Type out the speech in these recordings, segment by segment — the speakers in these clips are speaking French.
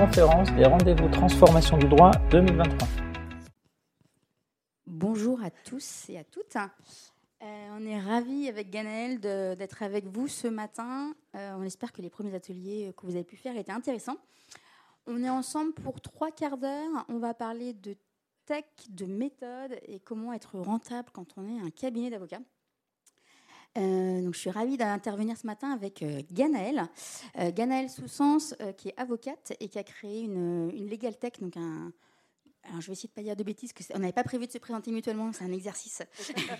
conférence des rendez-vous transformation du droit 2023. Bonjour à tous et à toutes. Euh, on est ravis avec Ganaël d'être avec vous ce matin. Euh, on espère que les premiers ateliers que vous avez pu faire étaient intéressants. On est ensemble pour trois quarts d'heure. On va parler de tech, de méthode et comment être rentable quand on est un cabinet d'avocats. Euh, donc, je suis ravie d'intervenir ce matin avec euh, Ganaël. Euh, Ganaël Soussens, qui est avocate et qui a créé une, une Legal Tech, donc un, alors, je vais essayer de ne pas dire de bêtises, que on n'avait pas prévu de se présenter mutuellement, c'est un exercice.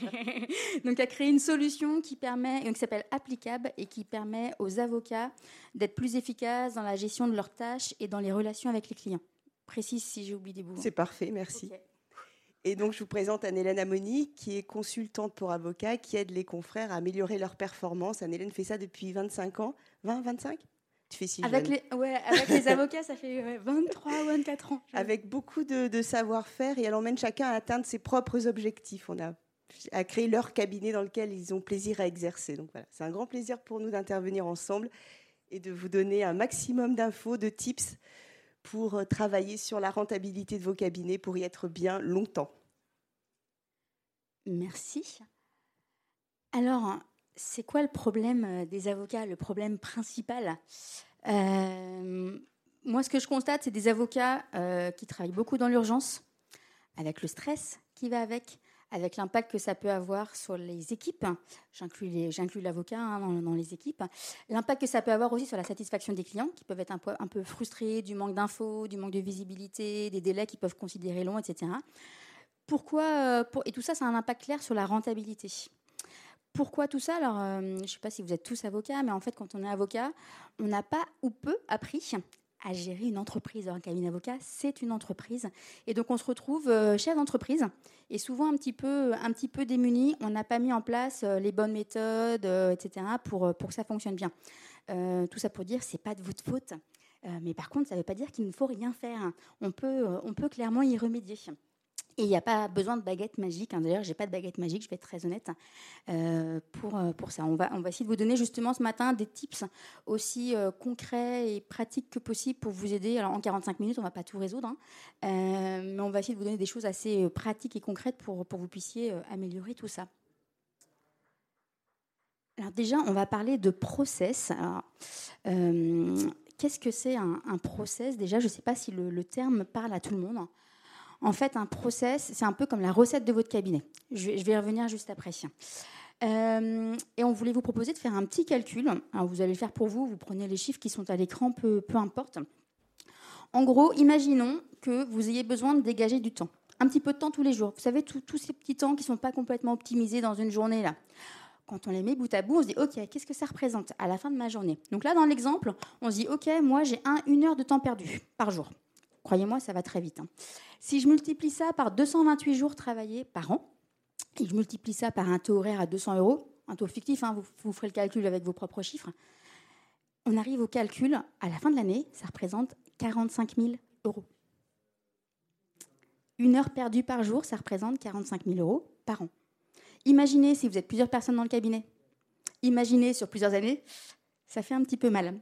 Donc, a créé une solution qui permet, qui s'appelle Applicable et qui permet aux avocats d'être plus efficaces dans la gestion de leurs tâches et dans les relations avec les clients. Précise si j'ai oublié des bouts. C'est parfait, merci. Et donc, je vous présente Anne-Hélène Amoni, qui est consultante pour avocats, qui aide les confrères à améliorer leur performance. Anne-Hélène fait ça depuis 25 ans. 20, 25 tu fais si avec Les, ouais, avec les avocats, ça fait 23 ou 24 ans. Avec beaucoup de, savoir-faire et elle emmène chacun à atteindre ses propres objectifs. On a à créer leur cabinet dans lequel ils ont plaisir à exercer. Donc voilà, c'est un grand plaisir pour nous d'intervenir ensemble et de vous donner un maximum d'infos, de tips pour euh, travailler sur la rentabilité de vos cabinets pour y être bien longtemps. Merci. Alors, c'est quoi le problème euh, des avocats, le problème principal? Euh, Moi, ce que je constate, c'est des avocats qui travaillent beaucoup dans l'urgence, avec le stress qui va avec, avec l'impact que ça peut avoir sur les équipes. J'inclus l'avocat hein, dans, les équipes. L'impact que ça peut avoir aussi sur la satisfaction des clients, qui peuvent être un peu, frustrés du manque d'infos, du manque de visibilité, des délais qu'ils peuvent considérer longs, etc. Pourquoi euh, Et tout ça, ça a un impact clair sur la rentabilité. Pourquoi tout ça? Alors, euh, je ne sais pas si vous êtes tous avocats, mais en fait, quand on est avocat, on n'a pas ou peu appris à gérer une entreprise. un cabinet d'avocat, c'est une entreprise. Et donc, on se retrouve euh, chef d'entreprise et souvent un petit peu, un petit peu démuni. On n'a pas mis en place euh, les bonnes méthodes, euh, etc., pour, pour que ça fonctionne bien. tout ça pour dire, c'est pas de votre faute. mais par contre, ça ne veut pas dire qu'il ne faut rien faire. On peut, on peut clairement y remédier. Et il n'y a pas besoin de baguette magique. Hein. D'ailleurs, je n'ai pas de baguette magique, je vais être très honnête euh, pour, euh, pour ça. On va, on va essayer de vous donner justement ce matin des tips aussi euh, concrets et pratiques que possible pour vous aider. Alors, en 45 minutes, on ne va pas tout résoudre, hein. mais on va essayer de vous donner des choses assez pratiques et concrètes pour, que vous puissiez améliorer tout ça. Alors déjà, on va parler de process. Qu'est-ce que c'est un, process? Déjà, je ne sais pas si le, le terme parle à tout le monde. En fait, un process, c'est un peu comme la recette de votre cabinet. Je vais, y revenir juste après. Euh, et on voulait vous proposer de faire un petit calcul. Vous allez le faire pour vous, vous prenez les chiffres qui sont à l'écran, peu, peu importe. En gros, imaginons que vous ayez besoin de dégager du temps. Un petit peu de temps tous les jours. Vous savez, tous ces petits temps qui ne sont pas complètement optimisés dans une journée là. Quand on les met bout à bout, on se dit, OK, qu'est-ce que ça représente à la fin de ma journée? Donc là, dans l'exemple, on se dit, OK, moi, j'ai un, une heure de temps perdu par jour. Croyez-moi, ça va très vite. Hein. Si je multiplie ça par 228 jours travaillés par an, et je multiplie ça par un taux horaire à 200 euros, un taux fictif, hein, vous, ferez le calcul avec vos propres chiffres, on arrive au calcul, à la fin de l'année, ça représente 45 000 euros. Une heure perdue par jour, ça représente 45 000 euros par an. Imaginez si vous êtes plusieurs personnes dans le cabinet. Imaginez sur plusieurs années, ça fait un petit peu mal.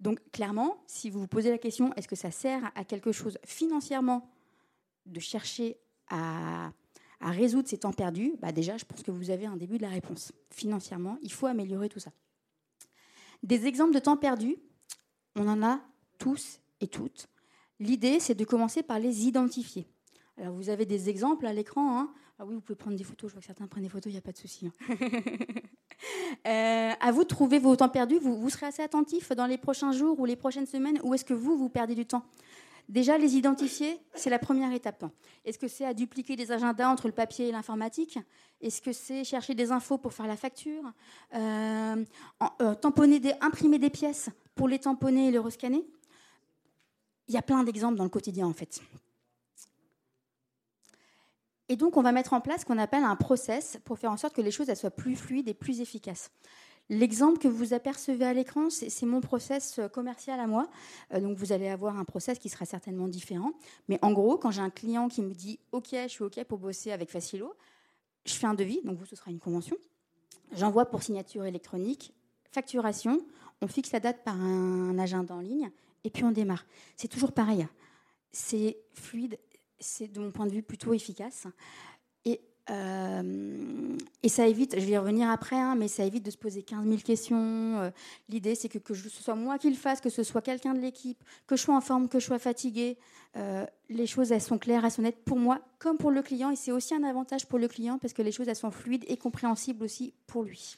Donc clairement, si vous vous posez la question, est-ce que ça sert à quelque chose financièrement de chercher à, résoudre ces temps perdus? Bah Déjà, je pense que vous avez un début de la réponse. Financièrement, il faut améliorer tout ça. Des exemples de temps perdus, on en a tous et toutes. L'idée, c'est de commencer par les identifier. Alors, vous avez des exemples à l'écran. Hein. ah oui, vous pouvez prendre des photos. Je vois que certains prennent des photos, il n'y a pas de souci. Hein. Euh, à vous de trouver vos temps perdus. Vous, serez assez attentif dans les prochains jours ou les prochaines semaines Où est-ce que vous, vous perdez du temps Déjà, les identifier, c'est la première étape. Est-ce que c'est à dupliquer des agendas entre le papier et l'informatique Est-ce que c'est chercher des infos pour faire la facture euh, euh, tamponner Imprimer des pièces pour les tamponner et les rescanner Il y a plein d'exemples dans le quotidien, en fait. Et donc, on va mettre en place ce qu'on appelle un process pour faire en sorte que les choses soient plus fluides et plus efficaces. L'exemple que vous apercevez à l'écran, c'est mon process euh, commercial à moi. Euh, donc, vous allez avoir un process qui sera certainement différent. Mais en gros, quand j'ai un client qui me dit OK, je suis OK pour bosser avec Facilo, je fais un devis. Donc, vous, ce sera une convention. J'envoie pour signature électronique, facturation. On fixe la date par un agenda en ligne et puis on démarre. C'est toujours pareil. C'est fluide, c'est de mon point de vue plutôt efficace. Et, euh, et ça évite, je vais y revenir après, hein, mais ça évite de se poser 15 000 questions. Euh, l'idée, c'est que, que ce soit moi qui le fasse, que ce soit quelqu'un de l'équipe, que je sois en forme, que je sois fatiguée. Euh, les choses, elles sont claires, elles sont nettes pour moi comme pour le client. Et c'est aussi un avantage pour le client parce que les choses, elles sont fluides et compréhensibles aussi pour lui.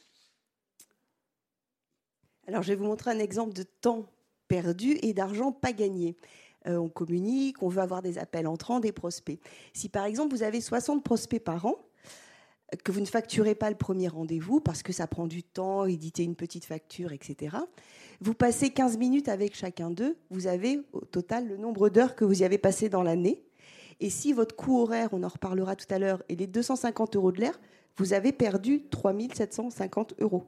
Alors, je vais vous montrer un exemple de temps perdu et d'argent pas gagné. Euh, on communique, on veut avoir des appels entrants, des prospects. Si par exemple vous avez 60 prospects par an, que vous ne facturez pas le premier rendez-vous parce que ça prend du temps, éditer une petite facture, etc. Vous passez 15 minutes avec chacun d'eux, vous avez au total le nombre d'heures que vous y avez passé dans l'année. Et si votre coût horaire, on en reparlera tout à l'heure, est les 250 euros de l'air, vous avez perdu 3750 euros.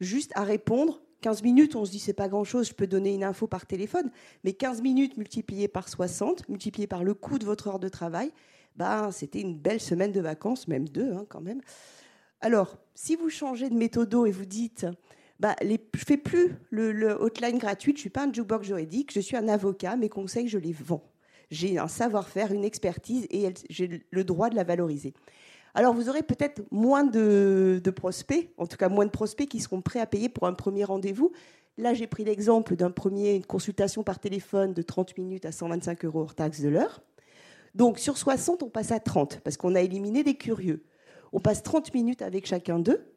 Juste à répondre 15 minutes, on se dit c'est pas grand-chose, je peux donner une info par téléphone, mais 15 minutes multipliées par 60, multipliées par le coût de votre heure de travail, ben, c'était une belle semaine de vacances, même deux hein, quand même. Alors, si vous changez de méthodo et vous dites, bah, les, je fais plus le, hotline gratuit, je suis pas un jukebox juridique, je suis un avocat, mes conseils, je les vends. J'ai un savoir-faire, une expertise et j'ai le droit de la valoriser. Alors vous aurez peut-être moins de, prospects, en tout cas moins de prospects qui seront prêts à payer pour un premier rendez-vous. Là, j'ai pris l'exemple d'un premier, une consultation par téléphone de 30 minutes à 125 euros hors taxe de l'heure. Donc sur 60, on passe à 30 parce qu'on a éliminé des curieux. On passe 30 minutes avec chacun d'eux.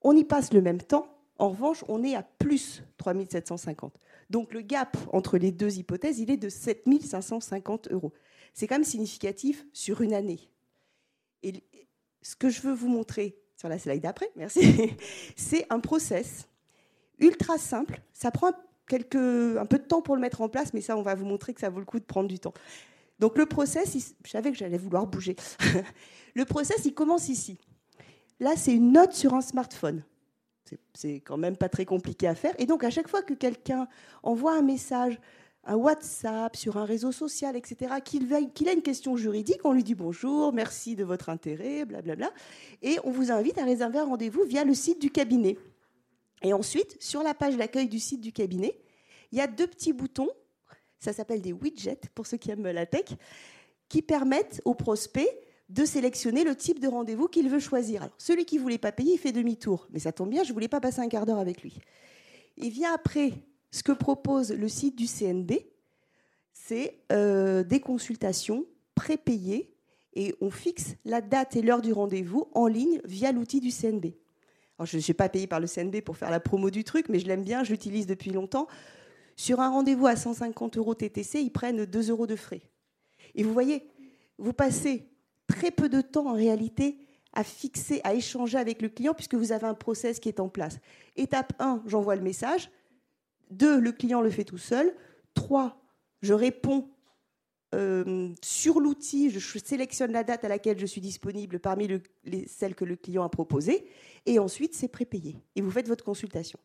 On y passe le même temps. En revanche, on est à plus 3750. Donc le gap entre les deux hypothèses, il est de 7550 euros. C'est quand même significatif sur une année. Et ce que je veux vous montrer sur la slide d'après, merci, c'est un process ultra simple. Ça prend quelques, un peu de temps pour le mettre en place, mais ça, on va vous montrer que ça vaut le coup de prendre du temps. Donc le process, je savais que j'allais vouloir bouger. le process, il commence ici. Là, c'est une note sur un smartphone. C'est quand même pas très compliqué à faire. Et donc, à chaque fois que quelqu'un envoie un message un WhatsApp, sur un réseau social, etc., qu'il a une question juridique, on lui dit bonjour, merci de votre intérêt, blablabla, et on vous invite à réserver un rendez-vous via le site du cabinet. Et ensuite, sur la page d'accueil du site du cabinet, il y a deux petits boutons, ça s'appelle des widgets pour ceux qui aiment la tech, qui permettent au prospect de sélectionner le type de rendez-vous qu'il veut choisir. Alors, celui qui ne voulait pas payer, il fait demi-tour. Mais ça tombe bien, je ne voulais pas passer un quart d'heure avec lui. Il vient après ce que propose le site du CNB, c'est euh, des consultations prépayées et on fixe la date et l'heure du rendez-vous en ligne via l'outil du CNB. Je ne suis pas payé par le CNB pour faire la promo du truc, mais je l'aime bien, je depuis longtemps. Sur un rendez-vous à 150 euros TTC, ils prennent 2 euros de frais. Et vous voyez, vous passez très peu de temps en réalité à fixer, à échanger avec le client puisque vous avez un process qui est en place. Étape 1, j'envoie le message. Deux, le client le fait tout seul. Trois, je réponds euh, sur l'outil, je sélectionne la date à laquelle je suis disponible parmi les, celles que le client a proposées. Et ensuite, c'est prépayé. Et vous faites votre consultation.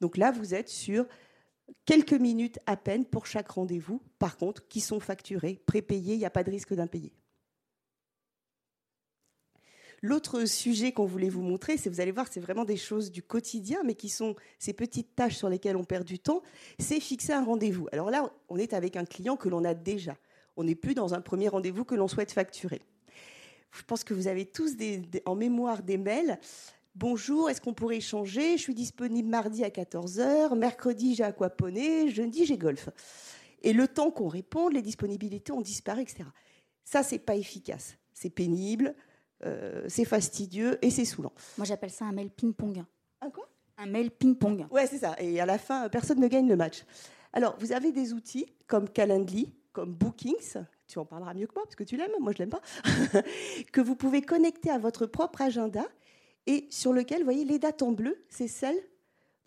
Donc là, vous êtes sur quelques minutes à peine pour chaque rendez-vous, par contre, qui sont facturés, prépayés, il n'y a pas de risque d'impayé. L'autre sujet qu'on voulait vous montrer, c'est, vous allez voir, c'est vraiment des choses du quotidien, mais qui sont ces petites tâches sur lesquelles on perd du temps, c'est fixer un rendez-vous. Alors là, on est avec un client que l'on a déjà. On n'est plus dans un premier rendez-vous que l'on souhaite facturer. Je pense que vous avez tous en mémoire des mails. Bonjour, est-ce qu'on pourrait échanger? Je suis disponible mardi à 14h, mercredi j'ai aquaponé, jeudi j'ai golf. Et le temps qu'on réponde, les disponibilités ont disparu, etc. Ça, c'est pas efficace. C'est pénible. Euh, c'est fastidieux et c'est saoulant. Moi, j'appelle ça un mail ping-pong. Un quoi? Un mail ping-pong. Ouais, c'est ça. Et à la fin, personne ne gagne le match. Alors, vous avez des outils comme Calendly, comme Bookings, tu en parleras mieux que moi parce que tu l'aimes, moi je l'aime pas, que vous pouvez connecter à votre propre agenda et sur lequel, vous voyez, les dates en bleu, c'est celles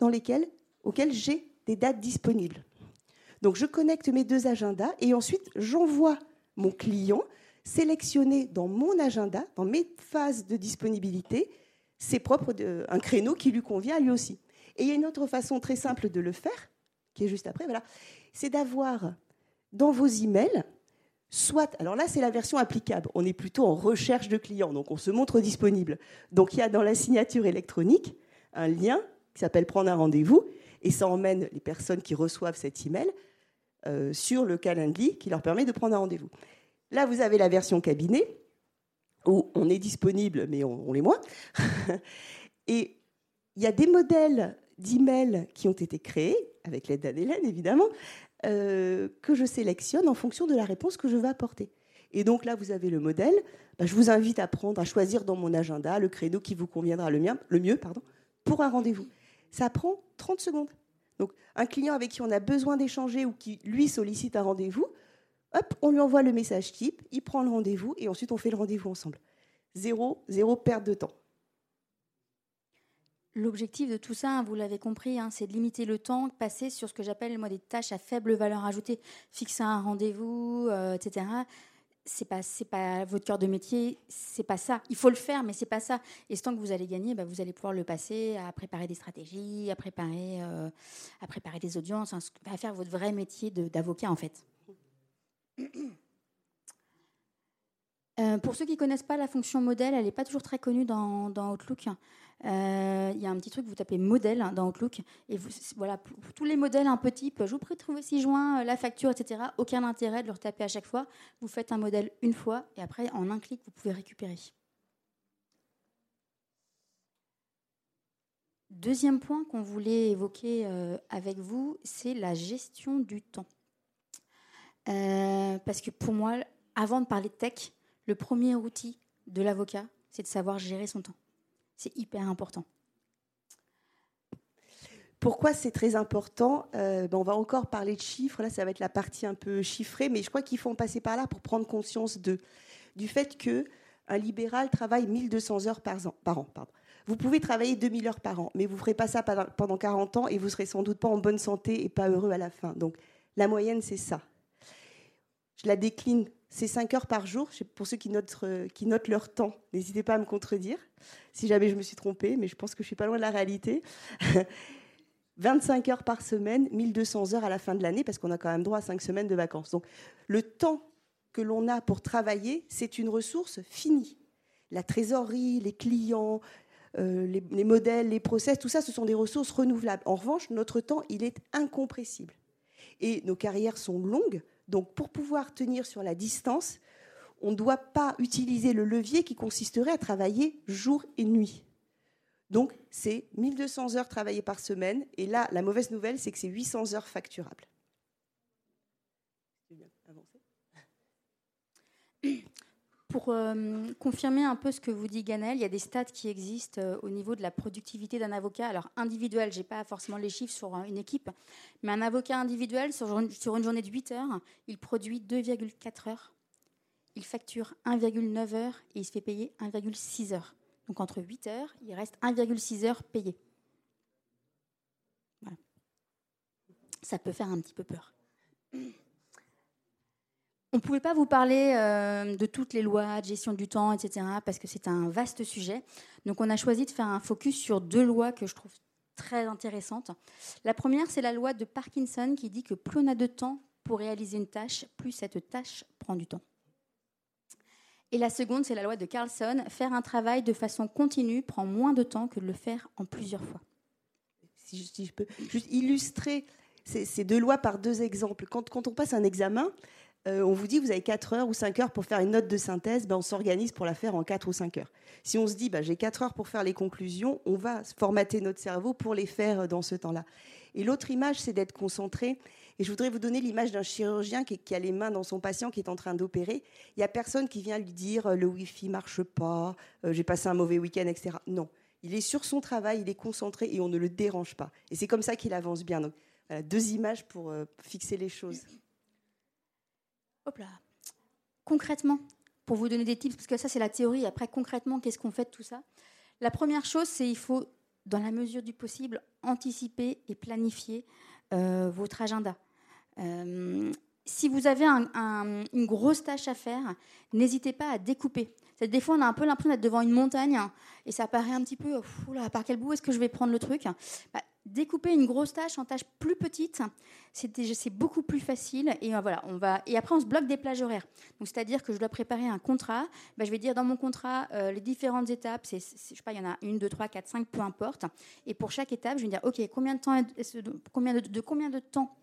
dans lesquelles, auxquelles j'ai des dates disponibles. Donc je connecte mes deux agendas et ensuite j'envoie mon client sélectionner dans mon agenda, dans mes phases de disponibilité, ses propres, un créneau qui lui convient à lui aussi. Et il y a une autre façon très simple de le faire, qui est juste après, voilà, c'est d'avoir dans vos emails, soit, alors là c'est la version applicable, on est plutôt en recherche de clients, donc on se montre disponible. Donc il y a dans la signature électronique un lien qui s'appelle prendre un rendez-vous, et ça emmène les personnes qui reçoivent cet email euh, sur le Calendly qui leur permet de prendre un rendez-vous. Là, vous avez la version cabinet où on est disponible, mais on, l'est moins. Et il y a des modèles d'emails qui ont été créés, avec l'aide d'Anne-Hélène évidemment, euh, que je sélectionne en fonction de la réponse que je veux apporter. Et donc là, vous avez le modèle. Bah, je vous invite à prendre, à choisir dans mon agenda le créneau qui vous conviendra le, le mieux pardon, pour un rendez-vous. Ça prend 30 secondes. Donc, un client avec qui on a besoin d'échanger ou qui, lui, sollicite un rendez-vous, hop, on lui envoie le message type, il prend le rendez-vous et ensuite on fait le rendez-vous ensemble. Zéro, zéro perte de temps. L'objectif de tout ça, vous l'avez compris, hein, c'est de limiter le temps passé sur ce que j'appelle moi des tâches à faible valeur ajoutée, fixer un rendez-vous, euh, etc c'est pas c'est pas votre cœur de métier, c'est pas ça. Il faut le faire, mais c'est pas ça. Et ce temps que vous allez gagner, bah, vous allez pouvoir le passer à préparer des stratégies, à préparer euh, à préparer des audiences, à faire votre vrai métier d'avocat en fait. Euh, pour ceux qui ne connaissent pas la fonction modèle, elle n'est pas toujours très connue dans, Outlook. Euh, il y a un petit truc, vous tapez modèle dans Outlook, et vous, voilà, pour, tous les modèles un peu type, je vous prie de trouver ci-joint, euh, la facture, etc. Aucun intérêt de le retaper à chaque fois. Vous faites un modèle une fois, et après, en un clic, vous pouvez récupérer. Deuxième point qu'on voulait évoquer avec vous, c'est la gestion du temps. Parce que pour moi, avant de parler de tech, le premier outil de l'avocat, c'est de savoir gérer son temps. C'est hyper important. Pourquoi c'est très important euh, ben On va encore parler de chiffres. Là, ça va être la partie un peu chiffrée, mais je crois qu'il faut en passer par là pour prendre conscience de, du fait que un libéral travaille 1200 heures par an. Vous pouvez travailler 2000 heures par an, mais vous ne ferez pas ça pendant 40 ans et vous serez sans doute pas en bonne santé et pas heureux à la fin. Donc, la moyenne, c'est ça. Je la décline c'est 5 heures par jour. Pour ceux qui notent, euh, qui notent leur temps, n'hésitez pas à me contredire si jamais je me suis trompée, mais je pense que je suis pas loin de la réalité. 25 heures par semaine, 1200 heures à la fin de l'année, parce qu'on a quand même droit à 5 semaines de vacances. Donc le temps que l'on a pour travailler, c'est une ressource finie. La trésorerie, les clients, euh, les, les, modèles, les process, tout ça, ce sont des ressources renouvelables. En revanche, notre temps, il est incompressible. Et nos carrières sont longues, donc pour pouvoir tenir sur la distance, on ne doit pas utiliser le levier qui consisterait à travailler jour et nuit. Donc c'est 1200 heures travaillées par semaine, et là, la mauvaise nouvelle, c'est que c'est 800 heures facturables. Pour euh, confirmer un peu ce que vous dit Ganel, il y a des stats qui existent euh, au niveau de la productivité d'un avocat. Alors individuel, je n'ai pas forcément les chiffres sur euh, une équipe, mais un avocat individuel, sur une, sur une journée de 8 heures, il produit 2,4 heures. Il facture 1,9 heures et il se fait payer 1,6 heures. Donc entre 8 heures, il reste 1,6 heures payé. Voilà. Ça peut faire un petit peu peur. On ne pouvait pas vous parler euh, de toutes les lois de gestion du temps, etc., parce que c'est un vaste sujet. Donc on a choisi de faire un focus sur deux lois que je trouve très intéressantes. La première, c'est la loi de Parkinson qui dit que plus on a de temps pour réaliser une tâche, plus cette tâche prend du temps. Et la seconde, c'est la loi de Carlson. Faire un travail de façon continue prend moins de temps que de le faire en plusieurs fois. Si je, peux juste illustrer ces, deux lois par deux exemples. Quand, quand on passe un examen, euh, on vous dit vous avez 4 heures ou 5 heures pour faire une note de synthèse, ben on s'organise pour la faire en 4 ou 5 heures. Si on se dit ben, j'ai 4 heures pour faire les conclusions, on va formater notre cerveau pour les faire dans ce temps-là. Et l'autre image, c'est d'être concentré. Et je voudrais vous donner l'image d'un chirurgien qui, a les mains dans son patient qui est en train d'opérer. Il n'y a personne qui vient lui dire le Wi-Fi marche pas, euh, j'ai passé un mauvais week-end, etc. Non. Il est sur son travail, il est concentré et on ne le dérange pas. Et c'est comme ça qu'il avance bien. Donc, deux images pour euh, fixer les choses. Hop là. Concrètement, pour vous donner des tips, parce que ça c'est la théorie, après concrètement, qu'est-ce qu'on fait de tout ça? La première chose, c'est il faut, dans la mesure du possible, anticiper et planifier euh, votre agenda. Euh, si vous avez une grosse tâche à faire, n'hésitez pas à découper. Des fois, on a un peu l'impression d'être devant une montagne et ça paraît un petit peu, là, par quel bout est-ce que je vais prendre le truc? Bah, découper une grosse tâche en tâches plus petites, c'est beaucoup plus facile. Et euh, voilà, on va et après on se bloque des plages horaires. C'est-à-dire que je dois préparer un contrat. Ben, je vais dire dans mon contrat euh, les différentes étapes. C'est, je sais pas, il y en a une, deux, trois, quatre, cinq, peu importe. Et pour chaque étape, je vais dire ok, combien de temps, combien de, combien de temps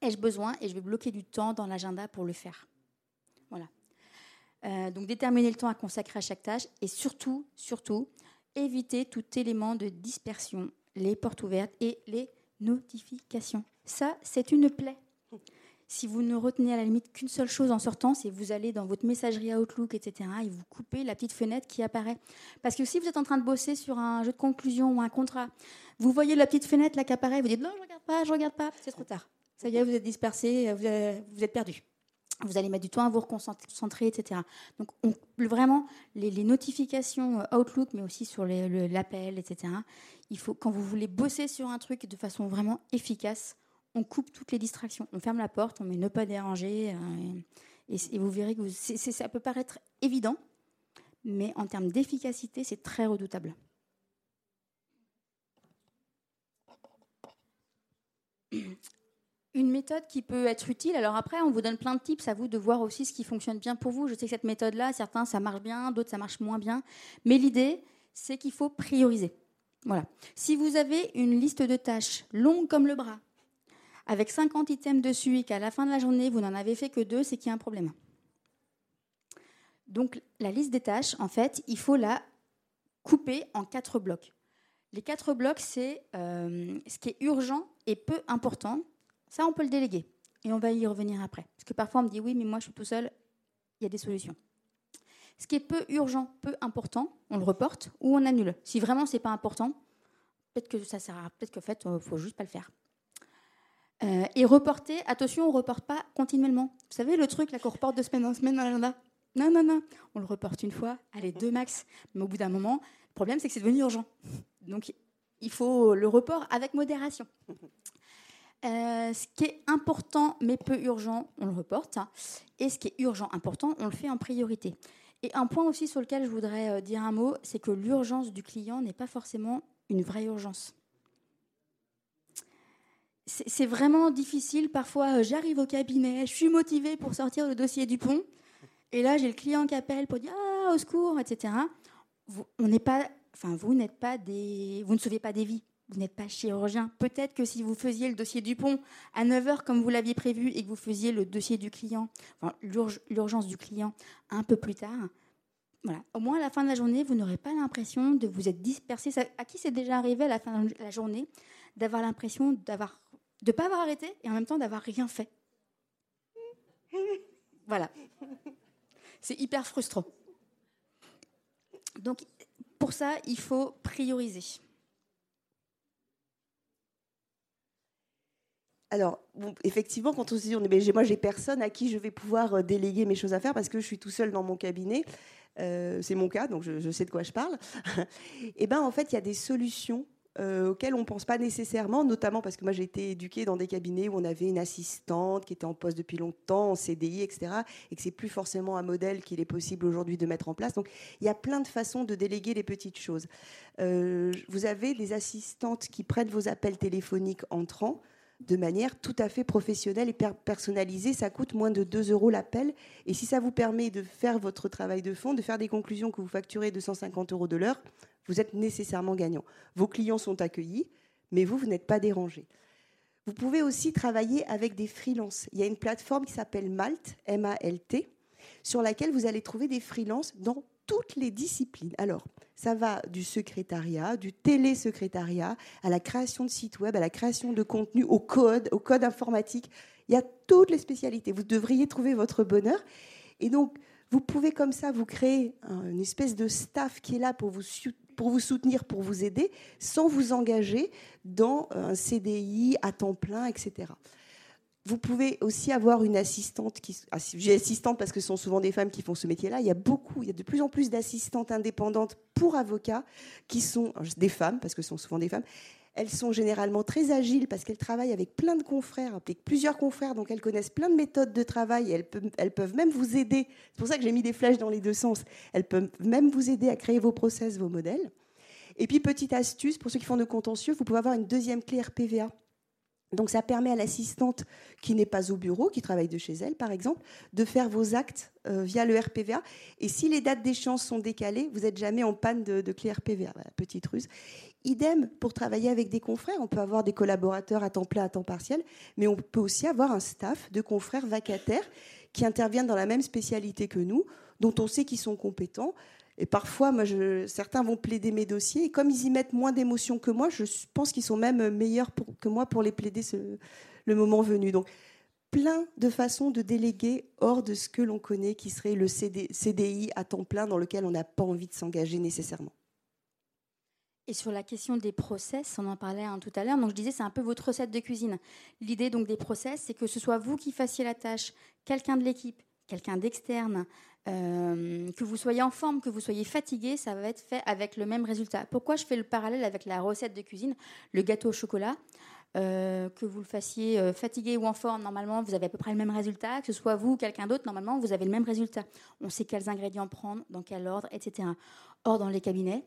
ai-je besoin et je vais bloquer du temps dans l'agenda pour le faire. Voilà. Euh, donc déterminer le temps à consacrer à chaque tâche et surtout, surtout, éviter tout élément de dispersion, les portes ouvertes et les notifications. Ça, c'est une plaie. Si vous ne retenez à la limite qu'une seule chose en sortant, c'est vous allez dans votre messagerie Outlook, etc., et vous coupez la petite fenêtre qui apparaît. Parce que si vous êtes en train de bosser sur un jeu de conclusion ou un contrat, vous voyez la petite fenêtre là qui apparaît, vous dites non, je regarde pas, je regarde pas, c'est trop tard. Ça y est, vous êtes dispersé, vous êtes perdu vous allez mettre du temps à vous reconcentrer, etc. Donc, vraiment, les, notifications euh, Outlook, mais aussi sur l'appel, etc. Il faut, quand vous voulez bosser sur un truc de façon vraiment efficace, on coupe toutes les distractions. On ferme la porte, on met ne pas déranger. Euh, et, vous verrez que ça peut paraître évident, mais en termes d'efficacité, c'est très redoutable. Une méthode qui peut être utile. Alors après, on vous donne plein de tips à vous de voir aussi ce qui fonctionne bien pour vous. Je sais que cette méthode-là, certains, ça marche bien, d'autres, ça marche moins bien. Mais l'idée, c'est qu'il faut prioriser. Voilà. Si vous avez une liste de tâches longue comme le bras, avec 50 items dessus et qu'à la fin de la journée, vous n'en avez fait que deux, c'est qu'il y a un problème. Donc la liste des tâches, en fait, il faut la couper en quatre blocs. Les quatre blocs, c'est euh, ce qui est urgent et peu important, ça, on peut le déléguer. Et on va y revenir après. Parce que parfois, on me dit oui, mais moi, je suis tout seul. Il y a des solutions. Ce qui est peu urgent, peu important, on le reporte ou on annule. Si vraiment c'est pas important, peut-être que ça sert à peut-être qu'en fait, euh, faut juste pas le faire. Euh, et reporter, attention, on ne reporte pas continuellement. Vous savez, le truc là qu'on reporte de semaine en semaine dans l'agenda? Non, non, non. On le reporte une fois, allez, deux max. Mais au bout d'un moment, le problème, c'est que c'est devenu urgent. Donc, il faut le report avec modération. Euh, ce qui est important mais peu urgent, on le reporte. Et ce qui est urgent, important, on le fait en priorité. Et un point aussi sur lequel je voudrais euh, dire un mot, c'est que l'urgence du client n'est pas forcément une vraie urgence. C'est vraiment difficile. Parfois, euh, j'arrive au cabinet, je suis motivée pour sortir le dossier du pont. Et là, j'ai le client qui appelle pour dire Ah, au secours, etc. Vous, on pas, enfin, vous n'êtes pas des, vous ne sauvez pas des vies vous n'êtes pas chirurgien. Peut-être que si vous faisiez le dossier du pont à 9h comme vous l'aviez prévu et que vous faisiez le dossier du client, l'urgence du client un peu plus tard, voilà. Au moins à la fin de la journée, vous n'aurez pas l'impression de vous être dispersé. à qui c'est déjà arrivé à la fin de la journée d'avoir l'impression d'avoir de pas avoir arrêté et en même temps d'avoir rien fait? Voilà. C'est hyper frustrant. Donc pour ça, il faut prioriser. Alors, effectivement, quand on se dit, on est, moi, j'ai personne à qui je vais pouvoir euh, déléguer mes choses à faire parce que je suis tout seul dans mon cabinet. Euh, c'est mon cas, donc je, sais de quoi je parle. et eh ben, en fait, il y a des solutions euh, auxquelles on ne pense pas nécessairement, notamment parce que moi, j'ai été éduquée dans des cabinets où on avait une assistante qui était en poste depuis longtemps, en CDI, etc., et que c'est plus forcément un modèle qu'il est possible aujourd'hui de mettre en place. Donc, il y a plein de façons de déléguer les petites choses. vous avez des assistantes qui prennent vos appels téléphoniques entrants de manière tout à fait professionnelle et personnalisée. Ça coûte moins de 2 euros l'appel. Et si ça vous permet de faire votre travail de fond, de faire des conclusions que vous facturez 250 euros de l'heure, vous êtes nécessairement gagnant. Vos clients sont accueillis, mais vous, vous n'êtes pas dérangé. Vous pouvez aussi travailler avec des freelances. Il y a une plateforme qui s'appelle Malt, M-A-L-T, sur laquelle vous allez trouver des freelances dans toutes les disciplines. Alors, ça va du secrétariat, du télésecrétariat, à la création de sites web, à la création de contenu, au code, au code informatique. Il y a toutes les spécialités. Vous devriez trouver votre bonheur. Et donc, vous pouvez comme ça vous créer une espèce de staff qui est là pour vous, pour vous soutenir, pour vous aider, sans vous engager dans un CDI à temps plein, etc. Vous pouvez aussi avoir une assistante. Ah, j'ai assistante parce que ce sont souvent des femmes qui font ce métier-là. Il y a beaucoup, il y a de plus en plus d'assistantes indépendantes pour avocats qui sont des femmes, parce que ce sont souvent des femmes. Elles sont généralement très agiles parce qu'elles travaillent avec plein de confrères, avec plusieurs confrères, donc elles connaissent plein de méthodes de travail et elles peuvent, elles peuvent même vous aider. C'est pour ça que j'ai mis des flèches dans les deux sens. Elles peuvent même vous aider à créer vos process, vos modèles. Et puis, petite astuce, pour ceux qui font de contentieux, vous pouvez avoir une deuxième clé RPVA Donc ça permet à l'assistante qui n'est pas au bureau, qui travaille de chez elle par exemple, de faire vos actes euh, via le RPVA. Et si les dates d'échéance sont décalées, vous n'êtes jamais en panne de, clé RPVA. petite ruse. Idem pour travailler avec des confrères. On peut avoir des collaborateurs à temps plein, à temps partiel, mais on peut aussi avoir un staff de confrères vacataires qui interviennent dans la même spécialité que nous, dont on sait qu'ils sont compétents. Et parfois, moi, certains vont plaider mes dossiers. Et comme ils y mettent moins d'émotion que moi, je pense qu'ils sont même meilleurs que moi pour les plaider le moment venu. Donc, plein de façons de déléguer hors de ce que l'on connaît, qui serait le CDI à temps plein dans lequel on n'a pas envie de s'engager nécessairement. Et sur la question des process, on en parlait tout à l'heure. Donc je disais, c'est un peu votre recette de cuisine. L'idée donc des process, c'est que ce soit vous qui fassiez la tâche, quelqu'un de l'équipe, quelqu'un d'externe, euh, que vous soyez en forme, que vous soyez fatigué, ça va être fait avec le même résultat. Pourquoi je fais le parallèle avec la recette de cuisine, le gâteau au chocolat euh, que vous le fassiez euh, fatigué ou en forme, normalement, vous avez à peu près le même résultat. Que ce soit vous ou quelqu'un d'autre, normalement, vous avez le même résultat. On sait quels ingrédients prendre, dans quel ordre, etc. Or, dans les cabinets,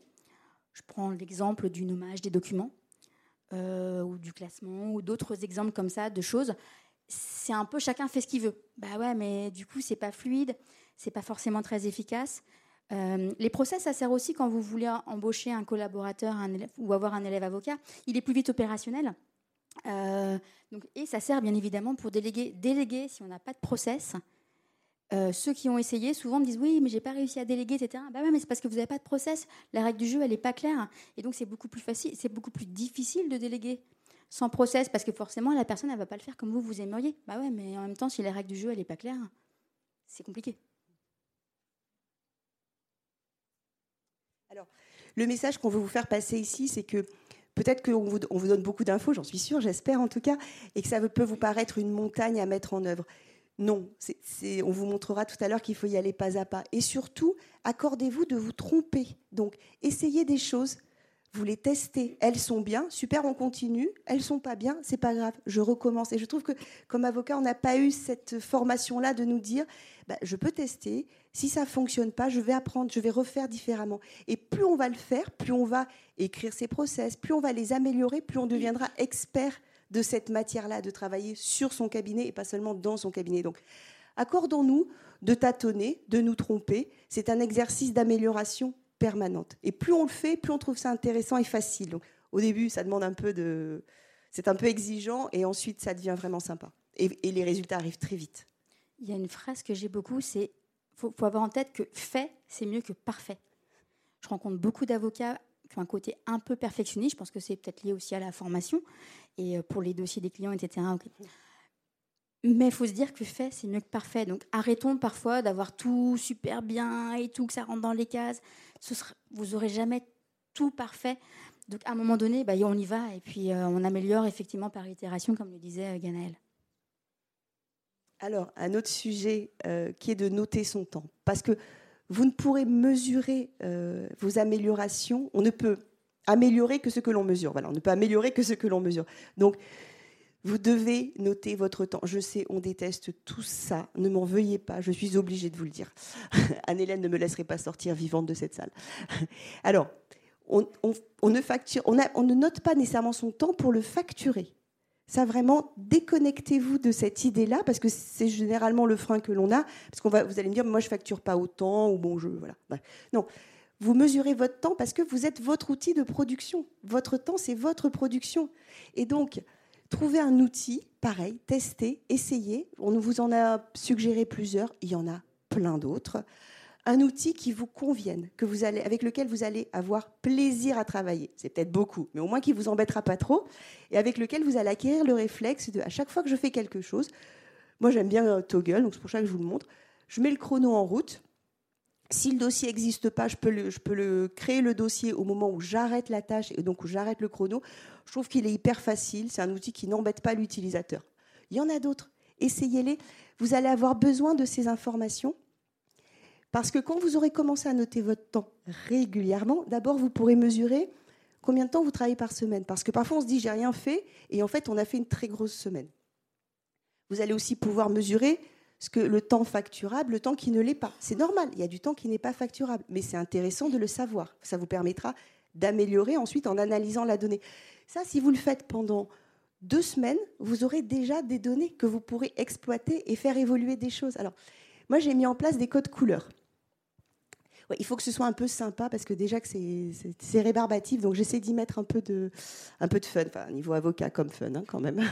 je prends l'exemple du nommage des documents, ou du classement, ou d'autres exemples comme ça de choses. C'est un peu chacun fait ce qu'il veut. Bah ouais, mais du coup, c'est pas fluide c'est pas forcément très efficace. Euh, les procès, ça sert aussi quand vous voulez embaucher un collaborateur ou avoir un élève avocat. Il est plus vite opérationnel. Euh, donc, et ça sert bien évidemment pour déléguer, déléguer si on n'a pas de process. Euh, ceux qui ont essayé souvent me disent oui, mais j'ai pas réussi à déléguer, etc. Bah ouais, mais c'est parce que vous n'avez pas de process. La règle du jeu, elle n'est pas claire, et donc c'est beaucoup plus facile, c'est beaucoup plus difficile de déléguer sans process parce que forcément la personne elle va pas le faire comme vous vous aimeriez. Bah ouais, mais en même temps, si la règle du jeu elle n'est pas claire, c'est compliqué. Alors, le message qu'on veut vous faire passer ici, c'est que peut-être qu'on vous, on vous donne beaucoup d'infos, j'en suis sûre, j'espère en tout cas, et que ça peut vous paraître une montagne à mettre en œuvre. Non, on vous montrera tout à l'heure qu'il faut y aller pas à pas. Et surtout, accordez-vous de vous tromper. Donc, essayez des choses vous les testez, elles sont bien, super, on continue, elles sont pas bien, c'est pas grave, je recommence. Et je trouve que comme avocat, on n'a pas eu cette formation-là de nous dire, bah, je peux tester, si ça fonctionne pas, je vais apprendre, je vais refaire différemment. Et plus on va le faire, plus on va écrire ses process, plus on va les améliorer, plus on deviendra expert de cette matière-là, de travailler sur son cabinet et pas seulement dans son cabinet. Donc, accordons-nous de tâtonner, de nous tromper. C'est un exercice d'amélioration permanente. Et plus on le fait, plus on trouve ça intéressant et facile. Au début, ça demande un peu de. C'est un peu exigeant et ensuite, ça devient vraiment sympa. Et, les résultats arrivent très vite. Il y a une phrase que j'ai beaucoup c'est faut, faut avoir en tête que fait, c'est mieux que parfait. Je rencontre beaucoup d'avocats qui ont un côté un peu perfectionniste. Je pense que c'est peut-être lié aussi à la formation et euh, pour les dossiers des clients, etc. Mais il faut se dire que fait, c'est mieux que parfait. Donc arrêtons parfois d'avoir tout super bien et tout, que ça rentre dans les cases. vous n'aurez jamais tout parfait. Donc à un moment donné, bah, on y va et puis euh, on améliore effectivement par itération, comme le disait euh, Ganaël. Alors, un autre sujet euh, qui est de noter son temps. Parce que vous ne pourrez mesurer vos améliorations, on ne peut améliorer que ce que l'on mesure. Voilà, on ne peut améliorer que ce que l'on mesure. Donc, vous devez noter votre temps. Je sais, on déteste tout ça. Ne m'en veuillez pas, je suis obligée de vous le dire. Anne-Hélène ne me laisserait pas sortir vivante de cette salle. Alors, on, ne facture, on, ne note pas nécessairement son temps pour le facturer. Ça vraiment, déconnectez-vous de cette idée-là, parce que c'est généralement le frein que l'on a. Parce qu'on va, vous allez me dire, moi je facture pas autant, ou bon, je voilà. Non, vous mesurez votre temps parce que vous êtes votre outil de production. Votre temps, c'est votre production. Et donc, Trouvez un outil, pareil, testez, essayez. On vous en a suggéré plusieurs, il y en a plein d'autres. Un outil qui vous convienne, que vous allez, avec lequel vous allez avoir plaisir à travailler. C'est peut-être beaucoup, mais au moins qui vous embêtera pas trop, et avec lequel vous allez acquérir le réflexe de, à chaque fois que je fais quelque chose, moi j'aime bien euh, Toggle, donc c'est pour ça que je vous le montre, je mets le chrono en route, si le dossier n'existe pas, je peux, créer le dossier au moment où j'arrête la tâche et donc où j'arrête le chrono. Je trouve qu'il est hyper facile. C'est un outil qui n'embête pas l'utilisateur. Il y en a d'autres. Essayez-les. Vous allez avoir besoin de ces informations parce que quand vous aurez commencé à noter votre temps régulièrement, d'abord vous pourrez mesurer combien de temps vous travaillez par semaine. Parce que parfois on se dit j'ai rien fait et en fait on a fait une très grosse semaine. Vous allez aussi pouvoir mesurer ce que le temps facturable, le temps qui ne l'est pas. C'est normal, il y a du temps qui n'est pas facturable, mais c'est intéressant de le savoir. Ça vous permettra d'améliorer ensuite en analysant la donnée. Ça, si vous le faites pendant deux semaines, vous aurez déjà des données que vous pourrez exploiter et faire évoluer des choses. Alors, moi, j'ai mis en place des codes couleurs. Il faut que ce soit un peu sympa parce que déjà que c'est rébarbatif, donc j'essaie d'y mettre un peu de, un peu de fun, enfin niveau avocat comme fun hein, quand même.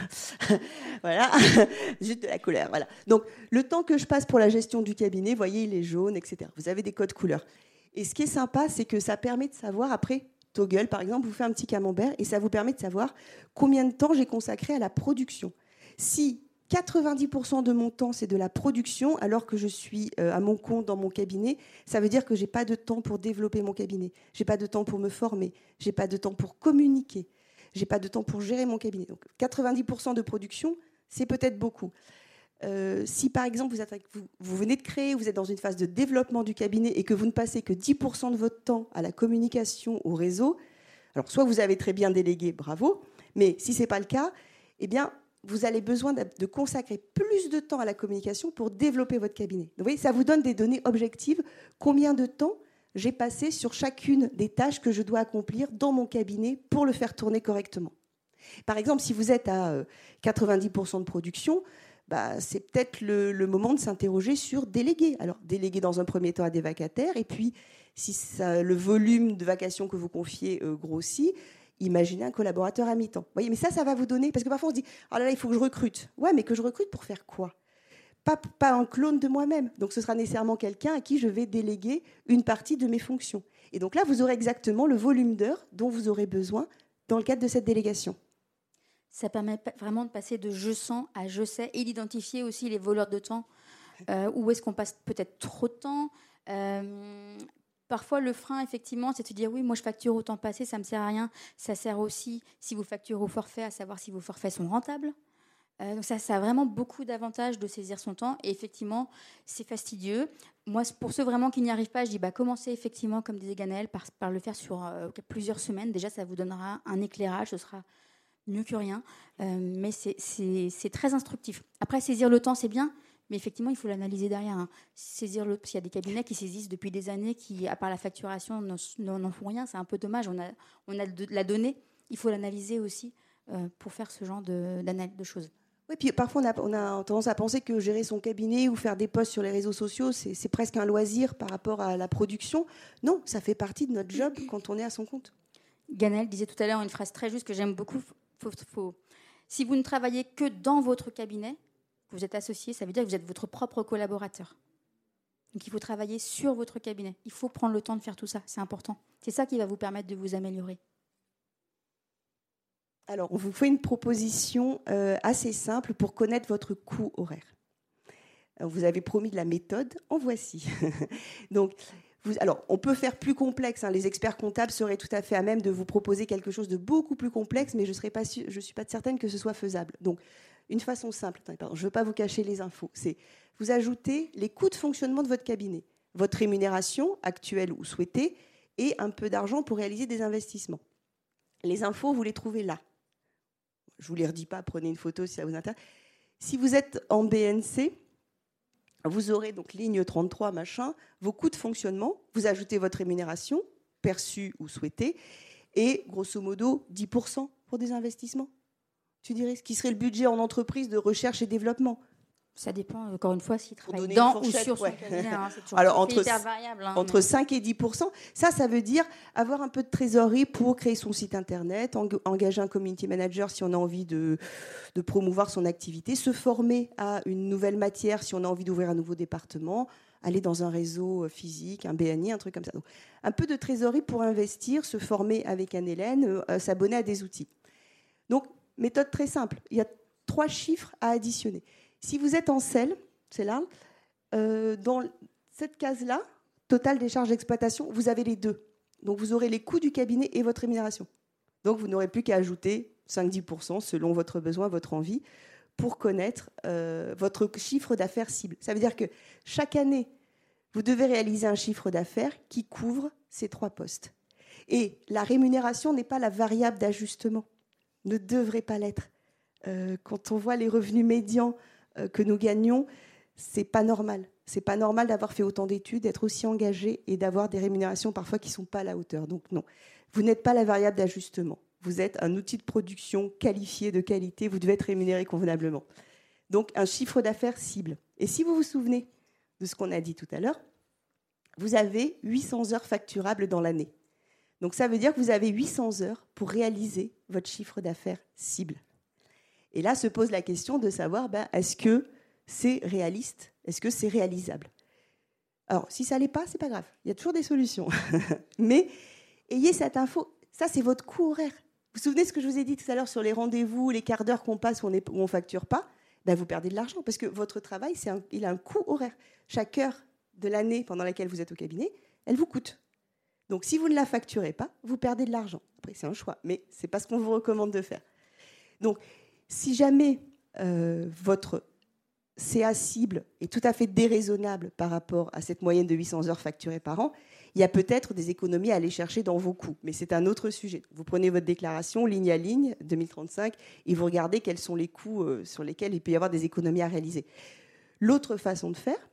voilà, juste de la couleur. Voilà. Donc le temps que je passe pour la gestion du cabinet, voyez, il est jaune, etc. Vous avez des codes couleurs. Et ce qui est sympa, c'est que ça permet de savoir après Toggle, par exemple, vous fait un petit camembert et ça vous permet de savoir combien de temps j'ai consacré à la production. Si 90% de mon temps, c'est de la production, alors que je suis euh, à mon compte dans mon cabinet. Ça veut dire que je n'ai pas de temps pour développer mon cabinet. Je n'ai pas de temps pour me former. Je n'ai pas de temps pour communiquer. Je n'ai pas de temps pour gérer mon cabinet. Donc 90% de production, c'est peut-être beaucoup. Euh, si par exemple vous, vous, venez de créer, vous êtes dans une phase de développement du cabinet et que vous ne passez que 10% de votre temps à la communication, au réseau, alors soit vous avez très bien délégué, bravo, mais si ce n'est pas le cas, eh bien vous avez besoin de consacrer plus de temps à la communication pour développer votre cabinet. vous voyez, ça vous donne des données objectives. Combien de temps j'ai passé sur chacune des tâches que je dois accomplir dans mon cabinet pour le faire tourner correctement? Par exemple, si vous êtes à 90% euh, de production, bah, c'est peut-être le, moment de s'interroger sur déléguer. Alors, déléguer dans un premier temps à des vacataires, et puis, si le volume de vacations que vous confiez euh, grossit, imaginez un collaborateur à mi-temps. voyez, mais ça, ça va vous donner, parce que parfois on se dit, oh là là, il faut que je recrute. Ouais, mais que je recrute pour faire quoi? Pas, pas un clone de moi-même. Donc, ce sera nécessairement quelqu'un à qui je vais déléguer une partie de mes fonctions. Et donc là, vous aurez exactement le volume d'heures dont vous aurez besoin dans le cadre de cette délégation. Ça permet vraiment de passer de je sens à je sais et d'identifier aussi les voleurs de temps. Euh, où est-ce qu'on passe peut-être trop de temps euh, Parfois, le frein, effectivement, c'est de se dire oui, moi je facture au temps passé, ça ne me sert à rien. Ça sert aussi, si vous facturez au forfait, à savoir si vos forfaits sont rentables. Euh, donc ça, ça a vraiment beaucoup d'avantages de saisir son temps. Et effectivement, c'est fastidieux. Moi, pour ceux vraiment qui n'y arrivent pas, je dis bah, commencez effectivement, comme disait Ganel, par, le faire sur plusieurs semaines. Déjà, ça vous donnera un éclairage. Ce sera mieux que rien. Euh, mais c'est très instructif. Après, saisir le temps, c'est bien, mais effectivement, il faut l'analyser derrière. Hein. Saisir le, il y a des cabinets qui saisissent depuis des années, qui, à part la facturation, n'en font rien. C'est un peu dommage. On a, on a de la donnée. Il faut l'analyser aussi euh, pour faire ce genre de, de choses. Oui, puis parfois on a, on a, tendance à penser que gérer son cabinet ou faire des posts sur les réseaux sociaux, c'est presque un loisir par rapport à la production. Non, ça fait partie de notre job quand on est à son compte. Ganel disait tout à l'heure une phrase très juste que j'aime beaucoup si vous ne travaillez que dans votre cabinet, vous êtes associé, ça veut dire que vous êtes votre propre collaborateur. Donc il faut travailler sur votre cabinet. Il faut prendre le temps de faire tout ça, c'est important. C'est ça qui va vous permettre de vous améliorer. Alors, on vous fait une proposition euh, assez simple pour connaître votre coût horaire. Vous avez promis de la méthode, en voici. Donc, alors, on peut faire plus complexe. Hein. Les experts comptables seraient tout à fait à même de vous proposer quelque chose de beaucoup plus complexe, mais je ne suis pas certaine que ce soit faisable. Donc, une façon simple, je ne veux pas vous cacher les infos, c'est vous ajoutez les coûts de fonctionnement de votre cabinet, votre rémunération actuelle ou souhaitée, et un peu d'argent pour réaliser des investissements. Les infos, vous les trouvez là. Je ne vous les redis pas, prenez une photo si ça vous intéresse. Si vous êtes en BNC, vous aurez donc ligne 33, machin, vos coûts de fonctionnement, vous ajoutez votre rémunération, perçue ou souhaitée, et grosso modo 10% pour des investissements. Tu dirais ce qui serait le budget en entreprise de recherche et développement? Ça dépend, encore une fois, s'il travaille dans ou sur son cabinet. Hein, Alors, entre, variable, hein, entre 5 et 10% ça, ça veut dire avoir un peu de trésorerie pour créer son site Internet, engager un community manager si on a envie de, de promouvoir son activité, se former à une nouvelle matière si on a envie d'ouvrir un nouveau département, aller dans un réseau euh, physique, un BNI, un truc comme ça. Donc, un peu de trésorerie pour investir, se former avec Anne-Hélène, euh, s'abonner à des outils. Donc, méthode très simple. Il y a trois chiffres à additionner. Si vous êtes en selle, c'est là, euh, dans cette case-là, total des charges d'exploitation, vous avez les deux. Donc vous aurez les coûts du cabinet et votre rémunération. Donc vous n'aurez plus qu'à ajouter 5-10% selon votre besoin, votre envie, pour connaître euh, votre chiffre d'affaires cible. Ça veut dire que chaque année, vous devez réaliser un chiffre d'affaires qui couvre ces trois postes. Et la rémunération n'est pas la variable d'ajustement, ne devrait pas l'être. Euh, quand on voit les revenus médians euh, que nous gagnons, c'est pas normal. C'est pas normal d'avoir fait autant d'études, d'être aussi engagé et d'avoir des rémunérations parfois qui sont pas à la hauteur. Donc non, vous n'êtes pas la variable d'ajustement. vous êtes un outil de production qualifié, de qualité, vous devez être rémunéré convenablement. Donc un chiffre d'affaires cible. Et si vous vous souvenez de ce qu'on a dit tout à l'heure, vous avez 800 heures facturables dans l'année. Donc ça veut dire que vous avez 800 heures pour réaliser votre chiffre d'affaires cible. Et là se pose la question de savoir, ben, est-ce que c'est réaliste? Est-ce que c'est réalisable? Alors, si ça l'est pas, c'est pas grave. Il y a toujours des solutions. Mais ayez cette info. Ça, c'est votre coût horaire. Vous vous souvenez ce que je vous ai dit tout à l'heure sur les rendez-vous, les quarts d'heure qu'on passe où on ne facture pas? Ben, Vous perdez de l'argent parce que votre travail, il a un coût horaire. Chaque heure de l'année pendant laquelle vous êtes au cabinet, elle vous coûte. Donc si vous ne la facturez pas, vous perdez de l'argent. Après, c'est un choix, mais ce n'est pas ce qu'on vous recommande de faire. Donc si jamais euh, votre CA cible est tout à fait déraisonnable par rapport à cette moyenne de 800 heures facturées par an, il y a peut-être des économies à aller chercher dans vos coûts. Mais c'est un autre sujet. Vous prenez votre déclaration ligne à ligne 2035 et vous regardez quels sont les coûts euh, sur lesquels il peut y avoir des économies à réaliser. L'autre façon de faire,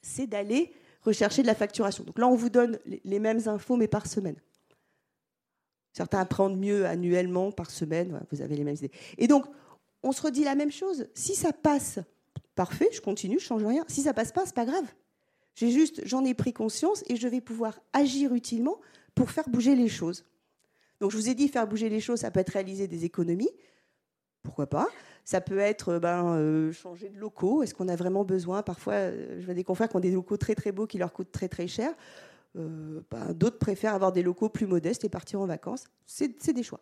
c'est d'aller rechercher de la facturation. Donc là, on vous donne les mêmes infos, mais par semaine. Certains apprennent mieux annuellement, par semaine, vous avez les mêmes idées. Et donc, on se redit la même chose. Si ça passe, parfait, je continue, je change rien. Si ça passe pas, c'est pas grave. J'ai juste, j'en ai pris conscience et je vais pouvoir agir utilement pour faire bouger les choses. Donc, je vous ai dit, faire bouger les choses, ça peut être réaliser des économies. Pourquoi pas? Ça peut être ben, euh, changer de locaux. Est-ce qu'on a vraiment besoin Parfois, euh, je vois des confrères qui ont des locaux très très beaux qui leur coûtent très très cher. Euh, ben, d'autres préfèrent avoir des locaux plus modestes et partir en vacances. C'est des choix.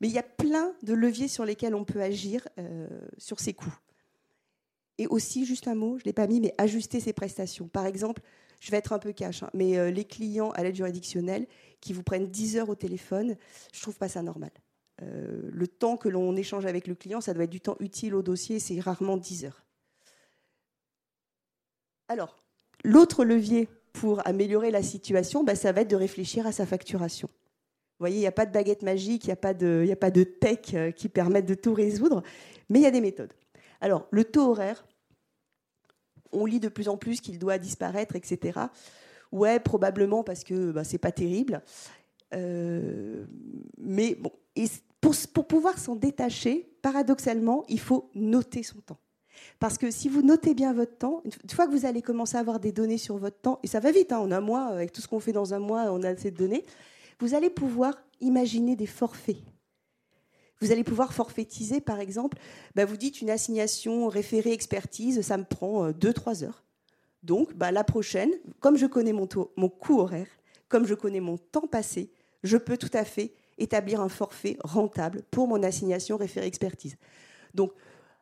Mais il y a plein de leviers sur lesquels on peut agir sur ces coûts. Et aussi, juste un mot, je ne l'ai pas mis, mais ajuster ses prestations. Par exemple, je vais être un peu cash, hein, mais les clients à l'aide juridictionnelle qui vous prennent 10 heures au téléphone, je ne trouve pas ça normal. Euh, le temps que l'on échange avec le client, ça doit être du temps utile au dossier, c'est rarement 10 heures. Alors, l'autre levier pour améliorer la situation, bah, ça va être de réfléchir à sa facturation. Vous voyez, il n'y a pas de baguette magique, il n'y a, pas de, a pas de tech euh, qui permettent de tout résoudre, mais il y a des méthodes. Alors, le taux horaire, on lit de plus en plus qu'il doit disparaître, etc. Ouais, probablement parce que bah, c'est pas terrible. Euh, mais bon, pour, pouvoir s'en détacher, paradoxalement, il faut noter son temps. Parce que si vous notez bien votre temps, une fois que vous allez commencer à avoir des données sur votre temps, et ça va vite, hein, en un mois, avec tout ce qu'on fait dans un mois, on a assez de données, vous allez pouvoir imaginer des forfaits. Vous allez pouvoir forfaitiser, par exemple, bah, vous dites une assignation référée expertise, ça me prend 2-3 euh, heures. Donc, bah, la prochaine, comme je connais mon, mon coût horaire, comme je connais mon temps passé, je peux tout à fait établir un forfait rentable pour mon assignation référée expertise. Donc,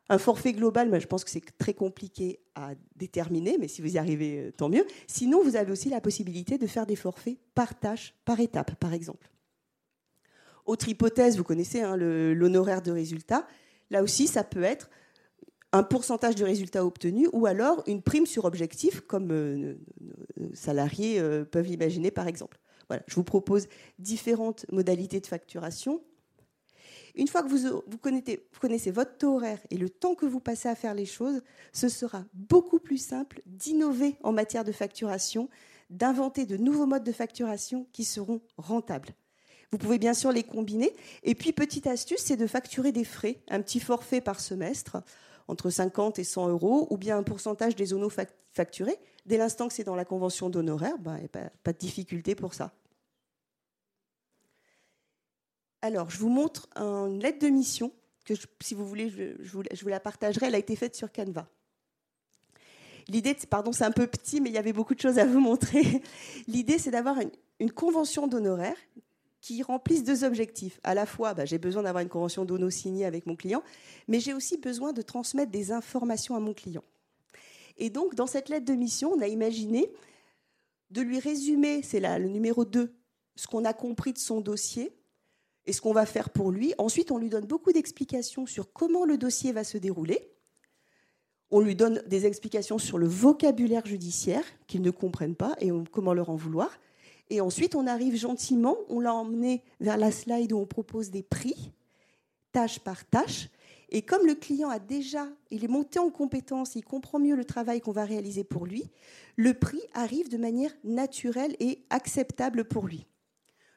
un forfait global, je pense que c'est très compliqué à déterminer, mais si vous y arrivez, euh, tant mieux. Sinon, vous avez aussi la possibilité de faire des forfaits par tâche, par étape, par exemple. Autre hypothèse, vous connaissez hein, l'honoraire de résultat. Là aussi, ça peut être un pourcentage du résultat obtenu ou alors une prime sur objectif, comme euh, nos salariés euh, peuvent l'imaginer, par exemple je vous propose différentes modalités de facturation. Une fois que vous, connaissez, votre taux horaire et le temps que vous passez à faire les choses, ce sera beaucoup plus simple d'innover en matière de facturation, d'inventer de nouveaux modes de facturation qui seront rentables. Vous pouvez bien sûr les combiner. Et puis, petite astuce, c'est de facturer des frais, un petit forfait par semestre, entre 50 et 100 euros, ou bien un pourcentage des zonos facturés. Dès l'instant que c'est dans la convention d'honoraires, ben, pas, pas de difficulté pour ça. Alors, je vous montre une lettre de mission que, si vous voulez, je, vous, la partagerai. Elle a été faite sur Canva. L'idée, pardon, c'est un peu petit, mais il y avait beaucoup de choses à vous montrer. L'idée, c'est d'avoir une, convention d'honoraires qui remplisse deux objectifs. À la fois, bah, j'ai besoin d'avoir une convention d'hono signée avec mon client, mais j'ai aussi besoin de transmettre des informations à mon client. Et donc, dans cette lettre de mission, on a imaginé de lui résumer, c'est le numéro 2, ce qu'on a compris de son dossier, et ce qu'on va faire pour lui. Ensuite, on lui donne beaucoup d'explications sur comment le dossier va se dérouler. On lui donne des explications sur le vocabulaire judiciaire qu'ils ne comprennent pas et comment leur en vouloir. Et ensuite, on arrive gentiment, on l'a emmené vers la slide où on propose des prix, tâche par tâche. Et comme le client a déjà, il est monté en compétence, il comprend mieux le travail qu'on va réaliser pour lui, le prix arrive de manière naturelle et acceptable pour lui.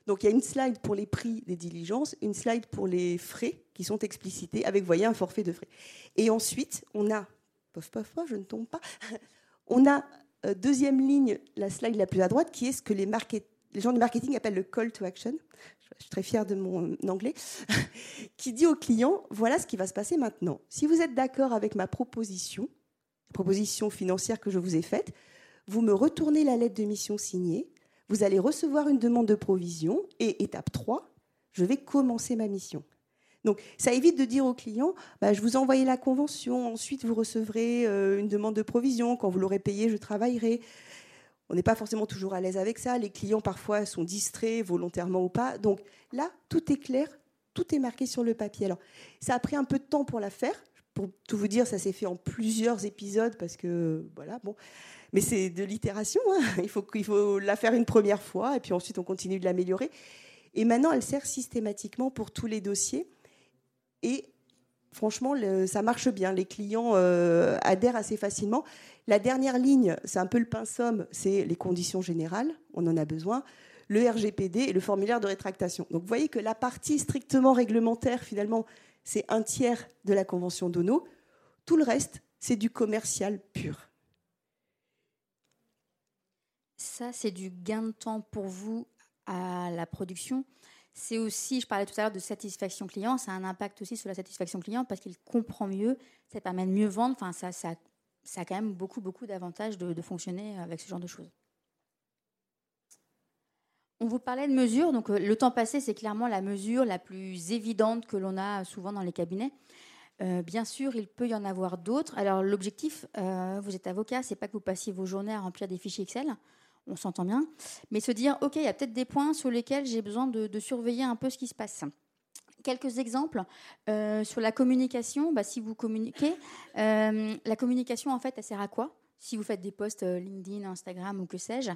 Donc il y a une slide pour les prix des diligences, une slide pour les frais qui sont explicités avec, voyez, un forfait de frais. Et ensuite, on a, pof, pof, pof, je ne tombe pas, on a euh, deuxième ligne, la slide la plus à droite, qui est ce que les, gens du marketing appellent le call to action. Je suis très fière de mon anglais, qui dit au client voilà ce qui va se passer maintenant. Si vous êtes d'accord avec ma proposition, proposition financière que je vous ai faite, vous me retournez la lettre de mission signée, vous allez recevoir une demande de provision et étape 3, je vais commencer ma mission. Donc ça évite de dire au client, bah, je vous ai envoyé la convention, ensuite vous recevrez euh, une demande de provision, quand vous l'aurez payé, je travaillerai. On n'est pas forcément toujours à l'aise avec ça, les clients parfois sont distraits volontairement ou pas. Donc là, tout est clair, tout est marqué sur le papier. Alors ça a pris un peu de temps pour la faire, pour tout vous dire, ça s'est fait en plusieurs épisodes parce que voilà, bon. Mais c'est de l'itération. Hein. Il, faut, il faut la faire une première fois et puis ensuite on continue de l'améliorer. Et maintenant, elle sert systématiquement pour tous les dossiers. Et franchement, ça marche bien. Les clients euh, adhèrent assez facilement. La dernière ligne, c'est un peu le somme, c'est les conditions générales. On en a besoin. Le RGPD et le formulaire de rétractation. Donc vous voyez que la partie strictement réglementaire, finalement, c'est un tiers de la convention d'ONO. Tout le reste, c'est du commercial pur. Ça, c'est du gain de temps pour vous à la production. C'est aussi, je parlais tout à l'heure de satisfaction client, ça a un impact aussi sur la satisfaction client parce qu'il comprend mieux, ça permet de mieux vendre. Enfin, ça, ça, ça a quand même beaucoup, beaucoup d'avantages de, fonctionner avec ce genre de choses. On vous parlait de mesures, donc euh, le temps passé, c'est clairement la mesure la plus évidente que l'on a souvent dans les cabinets. Euh, bien sûr, il peut y en avoir d'autres. Alors l'objectif, euh, vous êtes avocat, c'est pas que vous passiez vos journées à remplir des fichiers Excel on s'entend bien, mais se dire, OK, il y a peut-être des points sur lesquels j'ai besoin de, surveiller un peu ce qui se passe. Quelques exemples euh, sur la communication. Bah, si vous communiquez, euh, la communication, en fait, elle sert à quoi? Si vous faites des posts euh, LinkedIn, Instagram ou que sais-je,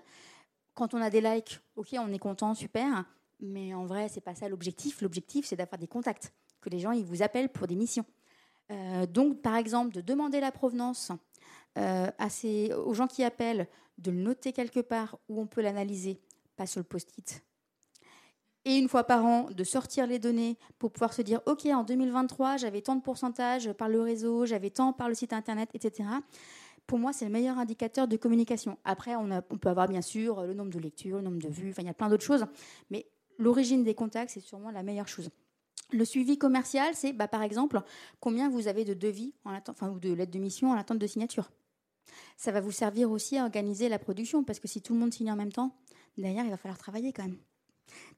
quand on a des likes, OK, on est content, super, mais en vrai, c'est pas ça l'objectif. L'objectif, c'est d'avoir des contacts, que les gens ils vous appellent pour des missions. donc, par exemple, de demander la provenance aux gens qui appellent de le noter quelque part où on peut l'analyser, pas sur le post-it. Et une fois par an, de sortir les données pour pouvoir se dire, OK, en 2023, j'avais tant de pourcentage par le réseau, j'avais tant par le site Internet, etc. Pour moi, c'est le meilleur indicateur de communication. Après, on, peut avoir bien sûr le nombre de lectures, le nombre de vues, il y a plein d'autres choses. Mais l'origine des contacts, c'est sûrement la meilleure chose. Le suivi commercial, c'est bah, par exemple combien vous avez de devis en enfin, ou de lettres de mission en attente de signature ça va vous servir aussi à organiser la production, parce que si tout le monde signe en même temps, derrière, il va falloir travailler quand même.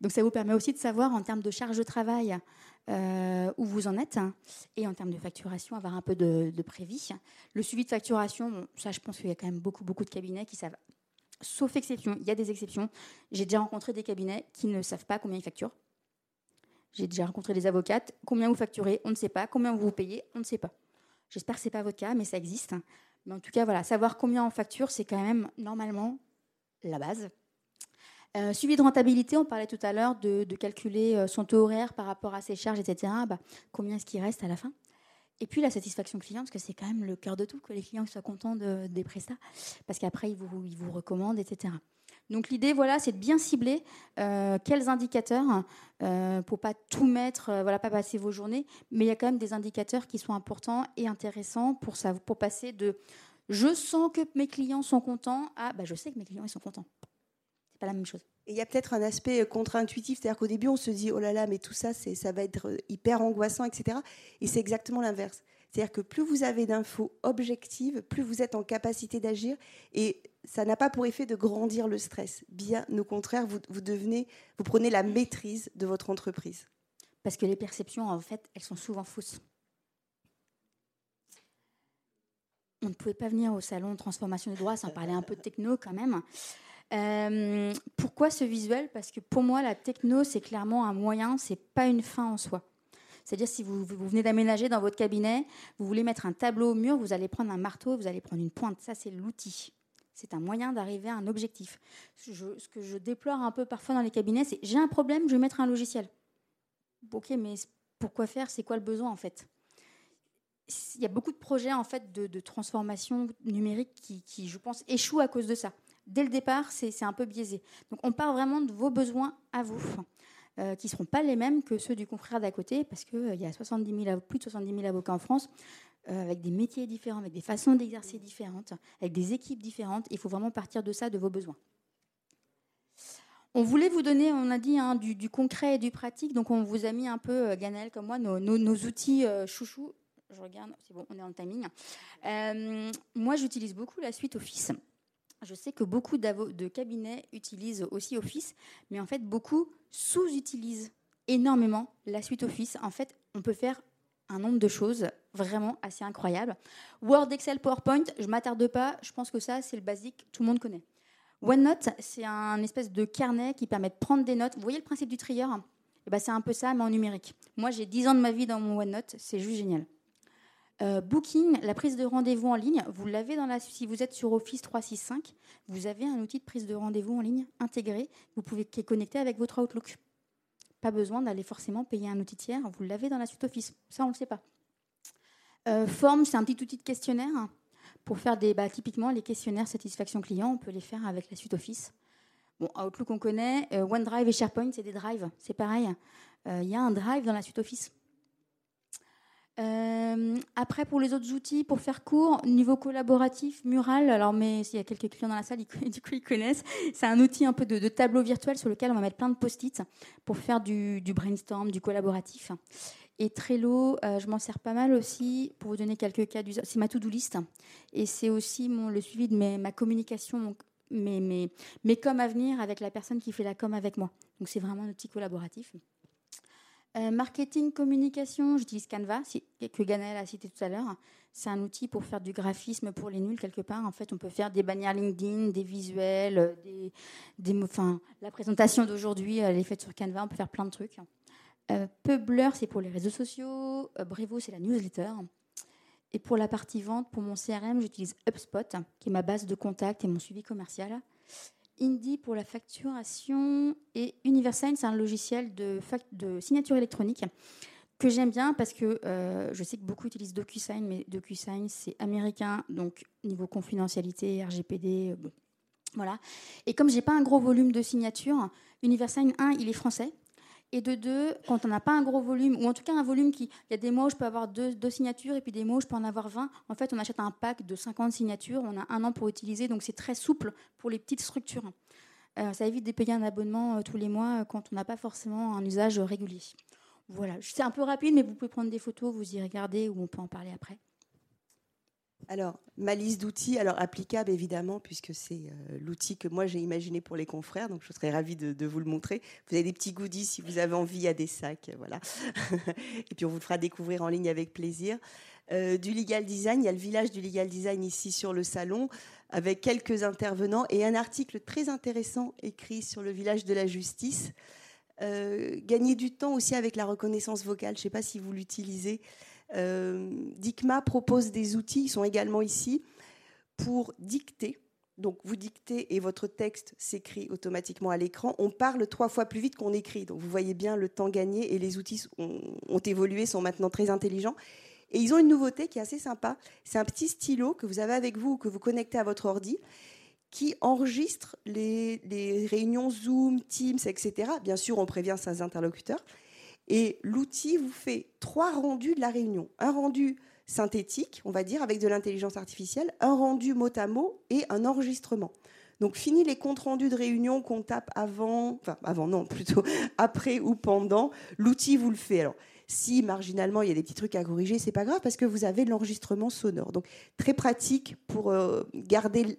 Donc ça vous permet aussi de savoir en termes de charge de travail euh, où vous en êtes et en termes de facturation, avoir un peu de, prévis. Le suivi de facturation, ça je pense qu'il y a quand même beaucoup, beaucoup de cabinets qui savent. Sauf exception, il y a des exceptions. J'ai déjà rencontré des cabinets qui ne savent pas combien ils facturent. J'ai déjà rencontré des avocates. Combien vous facturez On ne sait pas. Combien vous vous payez On ne sait pas. J'espère que ce n'est pas votre cas, mais ça existe. Mais en tout cas, voilà, savoir combien on facture, c'est quand même normalement la base. Euh, suivi de rentabilité, on parlait tout à l'heure de, calculer euh, son taux horaire par rapport à ses charges, etc. Bah, combien est-ce qu'il reste à la fin? Et puis la satisfaction client, parce que c'est quand même le cœur de tout, que les clients soient contents des prestats, parce qu'après, vous, ils vous recommandent, etc. Donc l'idée, voilà, c'est de bien cibler euh, quels indicateurs euh, pour pas tout mettre, euh, voilà, pas passer vos journées, mais il y a quand même des indicateurs qui sont importants et intéressants pour pour passer de je sens que mes clients sont contents à bah, je sais que mes clients ils sont contents. C'est pas la même chose. Et il y a peut-être un aspect contre-intuitif, c'est-à-dire qu'au début on se dit oh là là mais tout ça c'est ça va être hyper angoissant etc. Et c'est exactement l'inverse. C'est-à-dire que plus vous avez d'infos objectives, plus vous êtes en capacité d'agir et ça n'a pas pour effet de grandir le stress. Bien au contraire, vous, vous, devenez, vous prenez la maîtrise de votre entreprise. Parce que les perceptions, en fait, elles sont souvent fausses. On ne pouvait pas venir au salon de transformation du droit sans parler un peu de techno quand même. Euh, pourquoi ce visuel? Parce que pour moi, la techno, c'est clairement un moyen, c'est pas une fin en soi. C'est-à-dire, si vous, vous venez d'aménager dans votre cabinet, vous voulez mettre un tableau au mur, vous allez prendre un marteau, vous allez prendre une pointe. Ça, c'est l'outil. C'est un moyen d'arriver à un objectif. ce que je déplore un peu parfois dans les cabinets, c'est j'ai un problème, je vais mettre un logiciel. Ok, mais pourquoi faire? C'est quoi le besoin en fait? Il y a beaucoup de projets en fait de, transformation numérique qui, je pense, échouent à cause de ça. dès le départ, c'est un peu biaisé. Donc on part vraiment de vos besoins à vous, qui ne seront pas les mêmes que ceux du confrère d'à côté, parce qu'il y a 70 000, plus de 70 000 avocats en France, avec des métiers différents, avec des façons d'exercer différentes, avec des équipes différentes. Il faut vraiment partir de ça, de vos besoins. On voulait vous donner, on a dit, hein, du, concret et du pratique. Donc, on vous a mis un peu, euh, Ganel comme moi, nos, outils euh, chouchou. Je regarde, c'est bon, on est en timing. Euh, moi, j'utilise beaucoup la suite Office. Je sais que beaucoup de cabinets utilisent aussi Office, mais en fait, beaucoup sous-utilisent énormément la suite Office. En fait, on peut faire un nombre de choses vraiment assez incroyables. Word, Excel, PowerPoint, je m'attarde pas. Je pense que ça, c'est le basique, tout le monde connaît. OneNote, c'est un espèce de carnet qui permet de prendre des notes. Vous voyez le principe du trieur? Eh ben, C'est un peu ça, mais en numérique. Moi, j'ai 10 ans de ma vie dans mon OneNote, c'est juste génial. Euh, booking, la prise de rendez-vous en ligne, vous l'avez dans la. Si vous êtes sur Office 365, vous avez un outil de prise de rendez-vous en ligne intégré. Vous pouvez qui est connecté avec votre Outlook. Pas besoin d'aller forcément payer un outil tiers. Vous l'avez dans la suite Office. Ça, on ne le sait pas. Euh, c'est un petit outil de questionnaire pour faire des, bah, typiquement les questionnaires satisfaction client, on peut les faire avec la suite Office. Bon, Outlook on connaît, euh, OneDrive et SharePoint c'est des drives, c'est pareil. Euh, il y a un drive dans la suite Office. Euh, après, pour les autres outils, pour faire court, niveau collaboratif, Mural, alors mais s'il y a quelques clients dans la salle, ils, du coup ils connaissent. C'est un outil un peu de, tableau virtuel sur lequel on va mettre plein de post-it pour faire du, du, brainstorm, du collaboratif. Et Trello, euh, je m'en sers pas mal aussi pour vous donner quelques cas d'usage. C'est ma to-do list et c'est aussi le suivi de ma communication, mes, mes, mes coms à venir avec la personne qui fait la com avec moi. Donc c'est vraiment un outil collaboratif. Euh, marketing, communication, j'utilise Canva, que Ganel a cité tout à l'heure. C'est un outil pour faire du graphisme pour les nuls quelque part. En fait, on peut faire des bannières LinkedIn, des visuels, des, des la présentation d'aujourd'hui, elle est faite sur Canva. On peut faire plein de trucs. Euh, Publer, c'est pour les réseaux sociaux. Euh, Brevo, c'est la newsletter. Et pour la partie vente, pour mon CRM, j'utilise HubSpot, qui est ma base de contact et mon suivi commercial. Indie pour la facturation et Universign, c'est un logiciel de, de, signature électronique que j'aime bien parce que euh, je sais que beaucoup utilisent DocuSign, mais DocuSign c'est américain, donc niveau confidentialité, RGPD, bon, voilà. Et comme j'ai pas un gros volume de signatures, Universign 1, il est français, et de deux, quand on n'a pas un gros volume, ou en tout cas un volume qui. Il y a des mois où je peux avoir deux, signatures et puis des mois où je peux en avoir 20. En fait, on achète un pack de 50 signatures, on a un an pour utiliser, donc c'est très souple pour les petites structures. Euh, ça évite de payer un abonnement euh, tous les mois euh, quand on n'a pas forcément un usage régulier. Voilà, c'est un peu rapide, mais vous pouvez prendre des photos, vous y regardez ou on peut en parler après. Alors, ma liste d'outils, alors applicable évidemment, puisque c'est euh, l'outil que moi j'ai imaginé pour les confrères, donc je serais ravie de, vous le montrer. Vous avez des petits goodies si vous avez envie, il y a des sacs, voilà. Et puis on vous le fera découvrir en ligne avec plaisir. Euh, du legal design, il y a le village du legal design ici sur le salon, avec quelques intervenants et un article très intéressant écrit sur le village de la justice. Euh, gagner du temps aussi avec la reconnaissance vocale, je ne sais pas si vous l'utilisez. Euh, DICMA propose des outils, ils sont également ici, pour dicter. Donc vous dictez et votre texte s'écrit automatiquement à l'écran. On parle trois fois plus vite qu'on écrit. Donc vous voyez bien le temps gagné et les outils ont, évolué, sont maintenant très intelligents. Et ils ont une nouveauté qui est assez sympa. C'est un petit stylo que vous avez avec vous ou que vous connectez à votre ordi qui enregistre les, les réunions Zoom, Teams, etc. Bien sûr, on prévient ses interlocuteurs. Et l'outil vous fait trois rendus de la réunion. Un rendu synthétique, on va dire, avec de l'intelligence artificielle, un rendu mot à mot et un enregistrement. Donc fini les comptes rendus de réunion qu'on tape avant, enfin avant non, plutôt après ou pendant, l'outil vous le fait. Alors si marginalement il y a des petits trucs à corriger, c'est pas grave parce que vous avez l'enregistrement sonore. Donc très pratique pour euh, garder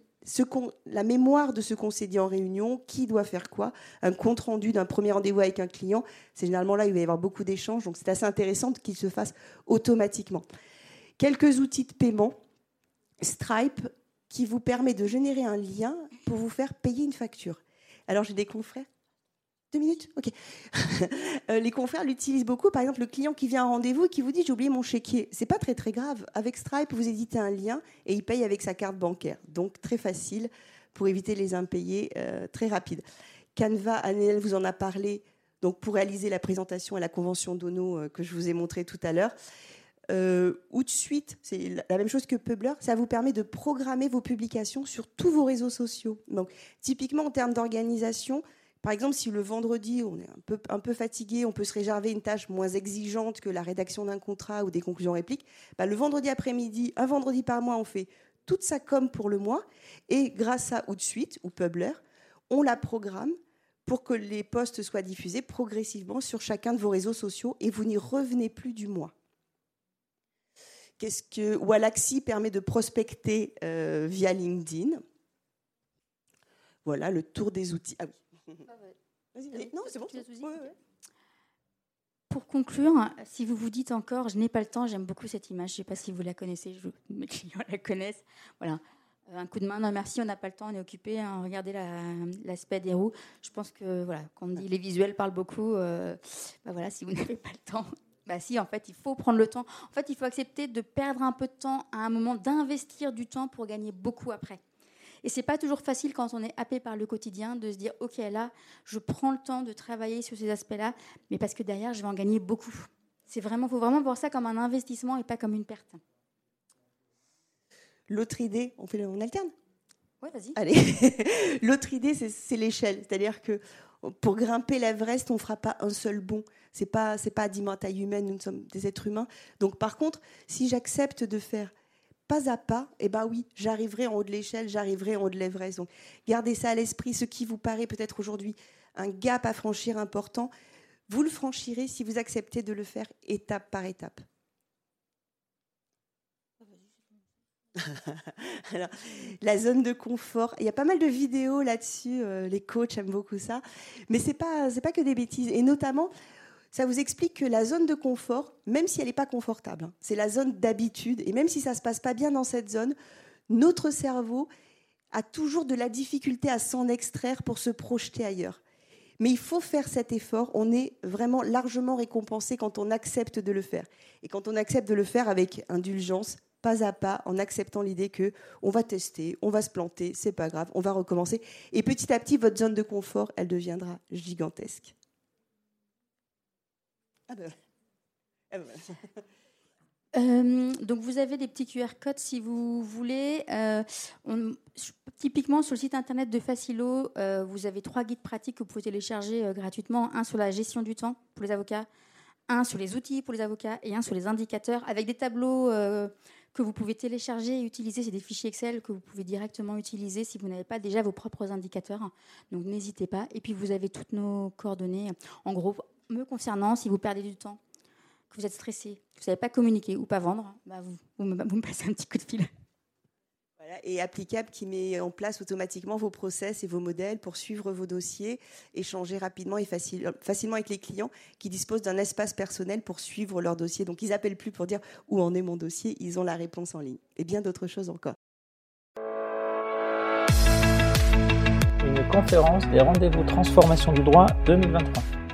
la mémoire de ce qu'on s'est dit en réunion, qui doit faire quoi, un compte rendu d'un premier rendez-vous avec un client. C'est généralement là où il va y avoir beaucoup d'échanges, donc c'est assez intéressant qu'il se fasse automatiquement. Quelques outils de paiement, Stripe, qui vous permet de générer un lien pour vous faire payer une facture. Alors j'ai des confrères deux minutes? Ok. Euh, les confrères l'utilisent beaucoup. Par exemple, le client qui vient à rendez-vous et qui vous dit J'ai oublié mon chéquier. C'est pas très très grave. Avec Stripe, vous éditez un lien et il paye avec sa carte bancaire. Donc très facile pour éviter les impayés, euh, très rapide. Canva, Annelle vous en a parlé. Donc pour réaliser la présentation à la convention d'ONO euh, que je vous ai montré tout à l'heure. Euh, ou de suite, c'est la même chose que Publer, ça vous permet de programmer vos publications sur tous vos réseaux sociaux. Donc, typiquement en termes d'organisation, par exemple, si le vendredi on est un peu, un peu fatigué, on peut se réserver une tâche moins exigeante que la rédaction d'un contrat ou des conclusions répliques. Bah, le vendredi après-midi, un vendredi par mois, on fait toute sa com pour le mois et grâce à Outsuite ou Publer, on la programme pour que les posts soient diffusés progressivement sur chacun de vos réseaux sociaux et vous n'y revenez plus du mois. Qu'est-ce que Walaxy permet de prospecter euh, via LinkedIn? Voilà le tour des outils. Ah oui. Vas-y, non, c'est bon. Pour conclure, si vous vous dites encore, je n'ai pas le temps, j'aime beaucoup cette image. Je ne sais pas si vous la connaissez, je, mes clients la connaissent. Voilà, un coup de main, non merci, on n'a pas le temps, on est occupé. Hein, regardez l'aspect des roues. Je pense que voilà, quand on dit les visuels parlent beaucoup, euh, bah voilà, si vous n'avez pas le temps, bah si, en fait, il faut prendre le temps. En fait, il faut accepter de perdre un peu de temps à un moment, d'investir du temps pour gagner beaucoup après. Et c'est pas toujours facile quand on est happé par le quotidien de se dire, ok, là, je prends le temps de travailler sur ces aspects-là, mais parce que derrière, je vais en gagner beaucoup. C'est vraiment, faut vraiment voir ça comme un investissement et pas comme une perte. L'autre idée, on fait, on alterne? Ouais, vas-y. Allez. L'autre idée, c'est l'échelle, c'est-à-dire que pour grimper l'Everest, on ne fera pas un seul bond. C'est pas c'est pas à taille humaine, nous sommes des êtres humains. Donc par contre, si j'accepte de faire pas à pas, eh ben oui, j'arriverai en haut de l'échelle, j'arriverai en haut de l'Everest. Donc gardez ça à l'esprit, ce qui vous paraît peut-être aujourd'hui un gap à franchir important, vous le franchirez si vous acceptez de le faire étape par étape. La zone de confort, il y a pas mal de vidéos là-dessus, euh, les coachs aiment beaucoup ça, mais c'est pas pas que des bêtises et notamment ça vous explique que la zone de confort, même si elle n'est pas confortable, hein, c'est la zone d'habitude et même si ça se passe pas bien dans cette zone, notre cerveau a toujours de la difficulté à s'en extraire pour se projeter ailleurs. Mais il faut faire cet effort. On est vraiment largement récompensé quand on accepte de le faire. Et quand on accepte de le faire avec indulgence, pas à pas en acceptant l'idée que on va tester, on va se planter, c'est pas grave, on va recommencer. Et petit à petit, votre zone de confort, elle deviendra gigantesque. Ah ben. Ah ben. Euh, donc vous avez des petits QR codes si vous voulez. Euh, typiquement sur le site internet de Facilo, euh, vous avez trois guides pratiques que vous pouvez télécharger gratuitement. Un sur la gestion du temps pour les avocats, un sur les outils pour les avocats et un sur les indicateurs avec des tableaux que vous pouvez télécharger et utiliser. C'est des fichiers Excel que vous pouvez directement utiliser si vous n'avez pas déjà vos propres indicateurs. Donc n'hésitez pas. Et puis vous avez toutes nos coordonnées. En gros, me concernant, si vous perdez du temps, que vous êtes stressé, que vous ne savez pas communiquer ou pas vendre, bah vous, vous, me, passez un petit coup de fil. et applicable qui met en place automatiquement vos process et vos modèles pour suivre vos dossiers, échanger rapidement et facilement avec les clients qui disposent d'un espace personnel pour suivre leur dossier. Donc ils n'appellent plus pour dire où en est mon dossier, ils ont la réponse en ligne. Et bien d'autres choses encore. Une conférence des rendez-vous transformation du droit 2023.